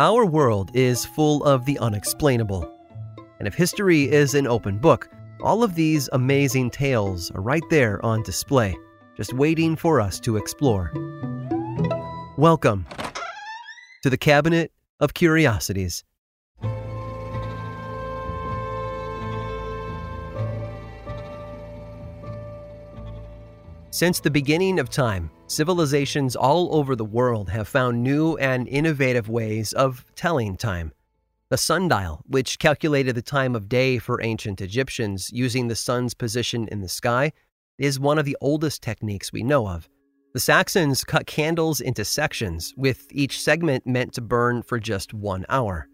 Our world is full of the unexplainable. And if history is an open book, all of these amazing tales are right there on display just waiting for us to explore. Welcome to the Cabinet of Curiosities. Since the beginning of time, civilizations all over the world have found new and innovative ways of telling time. The sundial, which calculated the time of day for ancient Egyptians using the sun's position in the sky, is one of the oldest techniques we know of. The Saxons cut candles into sections, with each segment meant to burn for just one hour.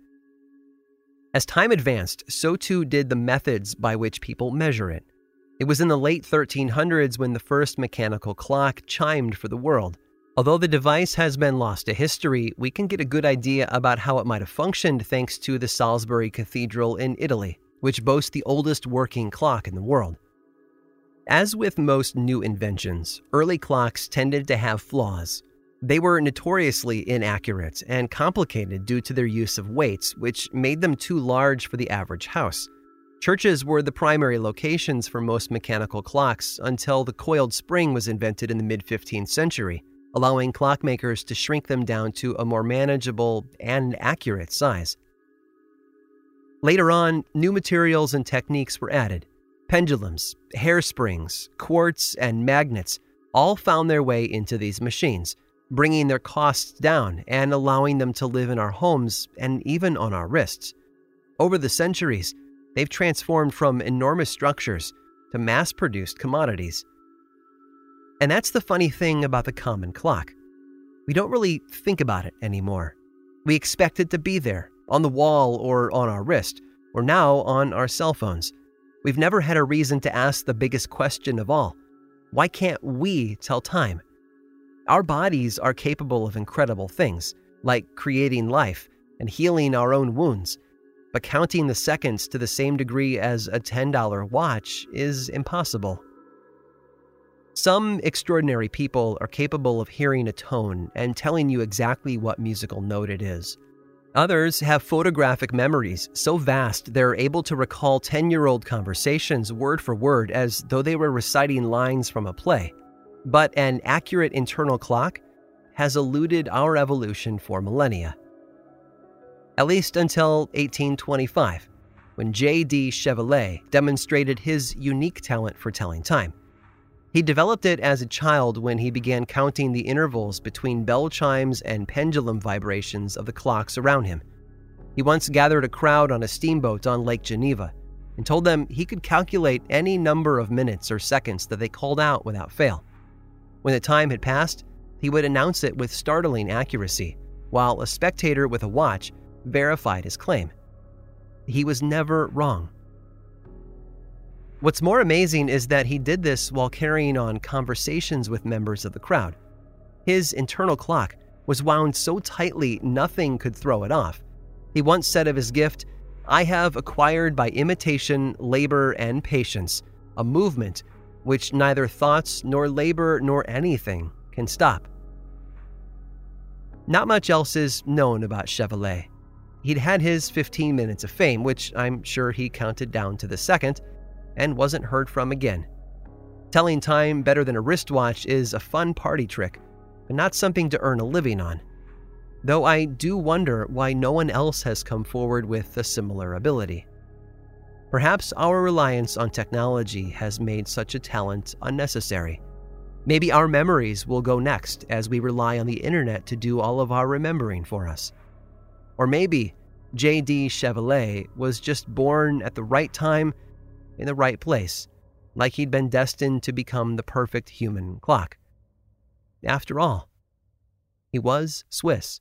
As time advanced, so too did the methods by which people measure it. It was in the late 1300s when the first mechanical clock chimed for the world. Although the device has been lost to history, we can get a good idea about how it might have functioned thanks to the Salisbury Cathedral in Italy, which boasts the oldest working clock in the world. As with most new inventions, early clocks tended to have flaws. They were notoriously inaccurate and complicated due to their use of weights, which made them too large for the average house. Churches were the primary locations for most mechanical clocks until the coiled spring was invented in the mid 15th century, allowing clockmakers to shrink them down to a more manageable and accurate size. Later on, new materials and techniques were added, Pendulums, hairsprings, quartz, and magnets all found their way into these machines, bringing their costs down and allowing them to live in our homes and even on our wrists. Over the centuries, they've transformed from enormous structures to mass produced commodities. And that's the funny thing about the common clock. We don't really think about it anymore. We expect it to be there, on the wall or on our wrist, or now on our cell phones. We've never had a reason to ask the biggest question of all why can't we tell time? Our bodies are capable of incredible things, like creating life and healing our own wounds, but counting the seconds to the same degree as a $10 watch is impossible. Some extraordinary people are capable of hearing a tone and telling you exactly what musical note it is. Others have photographic memories so vast they're able to recall 10 year old conversations word for word as though they were reciting lines from a play. But an accurate internal clock has eluded our evolution for millennia. At least until 1825, when J.D. Chevalier demonstrated his unique talent for telling time. He developed it as a child when he began counting the intervals between bell chimes and pendulum vibrations of the clocks around him. He once gathered a crowd on a steamboat on Lake Geneva and told them he could calculate any number of minutes or seconds that they called out without fail. When the time had passed, he would announce it with startling accuracy, while a spectator with a watch verified his claim. He was never wrong. What's more amazing is that he did this while carrying on conversations with members of the crowd. His internal clock was wound so tightly nothing could throw it off. He once said of his gift, I have acquired by imitation, labor, and patience a movement which neither thoughts nor labor nor anything can stop. Not much else is known about Chevalier. He'd had his 15 minutes of fame, which I'm sure he counted down to the second, and wasn't heard from again. Telling time better than a wristwatch is a fun party trick, but not something to earn a living on. Though I do wonder why no one else has come forward with a similar ability. Perhaps our reliance on technology has made such a talent unnecessary. Maybe our memories will go next as we rely on the internet to do all of our remembering for us. Or maybe J.D. Chevalier was just born at the right time in the right place, like he'd been destined to become the perfect human clock. After all, he was Swiss.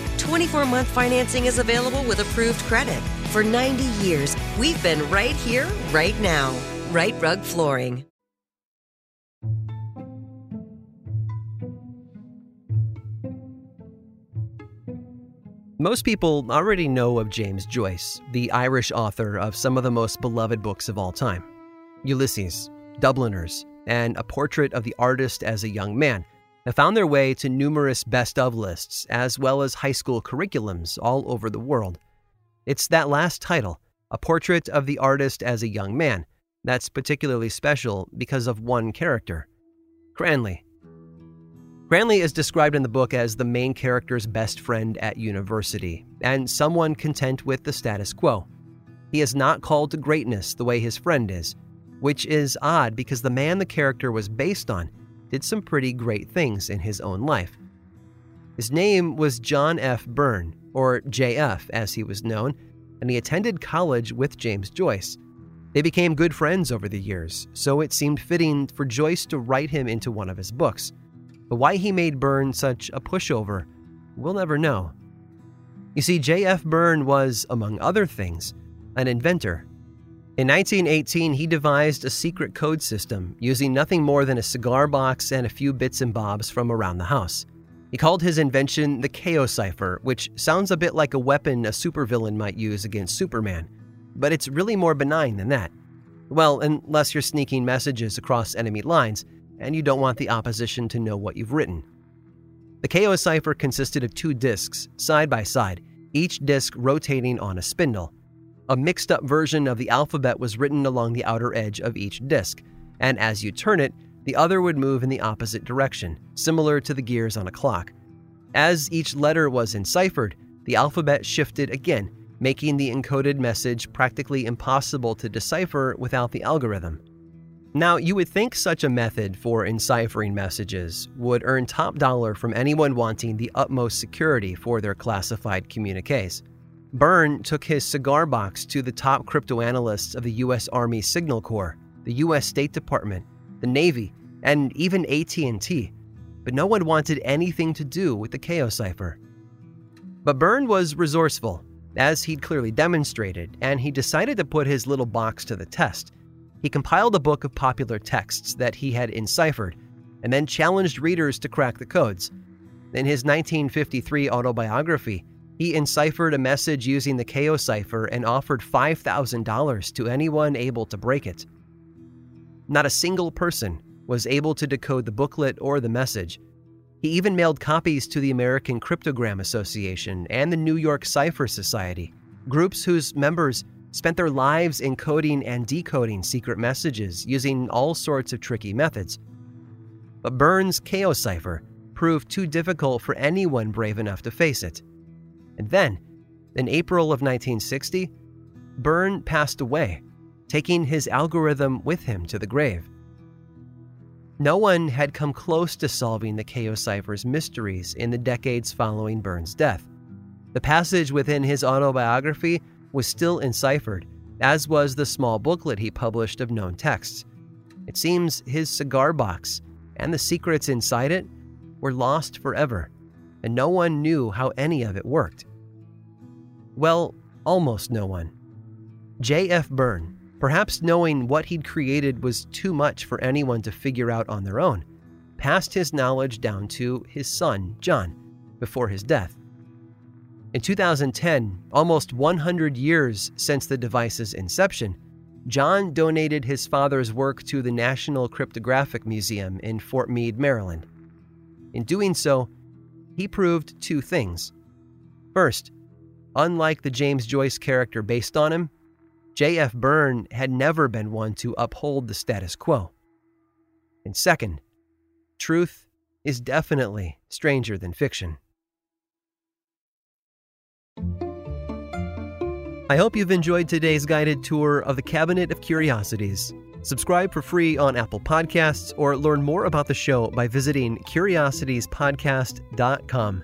24 month financing is available with approved credit. For 90 years, we've been right here, right now. Rite Rug Flooring. Most people already know of James Joyce, the Irish author of some of the most beloved books of all time Ulysses, Dubliners, and A Portrait of the Artist as a Young Man have found their way to numerous best of lists as well as high school curriculums all over the world. It's that last title, A Portrait of the Artist as a Young Man, that's particularly special because of one character Cranly. Cranly is described in the book as the main character's best friend at university and someone content with the status quo. He is not called to greatness the way his friend is, which is odd because the man the character was based on did some pretty great things in his own life. His name was John F. Byrne, or JF as he was known, and he attended college with James Joyce. They became good friends over the years, so it seemed fitting for Joyce to write him into one of his books. But why he made Byrne such a pushover, we'll never know. You see, J.F. Byrne was, among other things, an inventor. In 1918, he devised a secret code system using nothing more than a cigar box and a few bits and bobs from around the house. He called his invention the Chaocipher, which sounds a bit like a weapon a supervillain might use against Superman, but it's really more benign than that. Well, unless you're sneaking messages across enemy lines, and you don't want the opposition to know what you've written. The Chaocipher consisted of two disks, side by side, each disk rotating on a spindle. A mixed up version of the alphabet was written along the outer edge of each disk, and as you turn it, the other would move in the opposite direction, similar to the gears on a clock. As each letter was enciphered, the alphabet shifted again, making the encoded message practically impossible to decipher without the algorithm. Now, you would think such a method for enciphering messages would earn top dollar from anyone wanting the utmost security for their classified communiques. Byrne took his cigar box to the top cryptoanalysts of the U.S. Army Signal Corps, the U.S. State Department, the Navy, and even AT&T, but no one wanted anything to do with the Chaocipher. But Byrne was resourceful, as he'd clearly demonstrated, and he decided to put his little box to the test – he compiled a book of popular texts that he had enciphered and then challenged readers to crack the codes. In his 1953 autobiography, he enciphered a message using the Chaocipher and offered $5,000 to anyone able to break it. Not a single person was able to decode the booklet or the message. He even mailed copies to the American Cryptogram Association and the New York Cipher Society, groups whose members spent their lives encoding and decoding secret messages using all sorts of tricky methods. But Byrne's Chaos Cipher proved too difficult for anyone brave enough to face it. And then, in April of 1960, Byrne passed away, taking his algorithm with him to the grave. No one had come close to solving the Chaocipher's mysteries in the decades following Byrne's death. The passage within his autobiography was still enciphered, as was the small booklet he published of known texts. It seems his cigar box and the secrets inside it were lost forever, and no one knew how any of it worked. Well, almost no one. J.F. Byrne, perhaps knowing what he'd created was too much for anyone to figure out on their own, passed his knowledge down to his son, John, before his death. In 2010, almost 100 years since the device's inception, John donated his father's work to the National Cryptographic Museum in Fort Meade, Maryland. In doing so, he proved two things. First, unlike the James Joyce character based on him, J.F. Byrne had never been one to uphold the status quo. And second, truth is definitely stranger than fiction. I hope you've enjoyed today's guided tour of the Cabinet of Curiosities. Subscribe for free on Apple Podcasts or learn more about the show by visiting curiositiespodcast.com.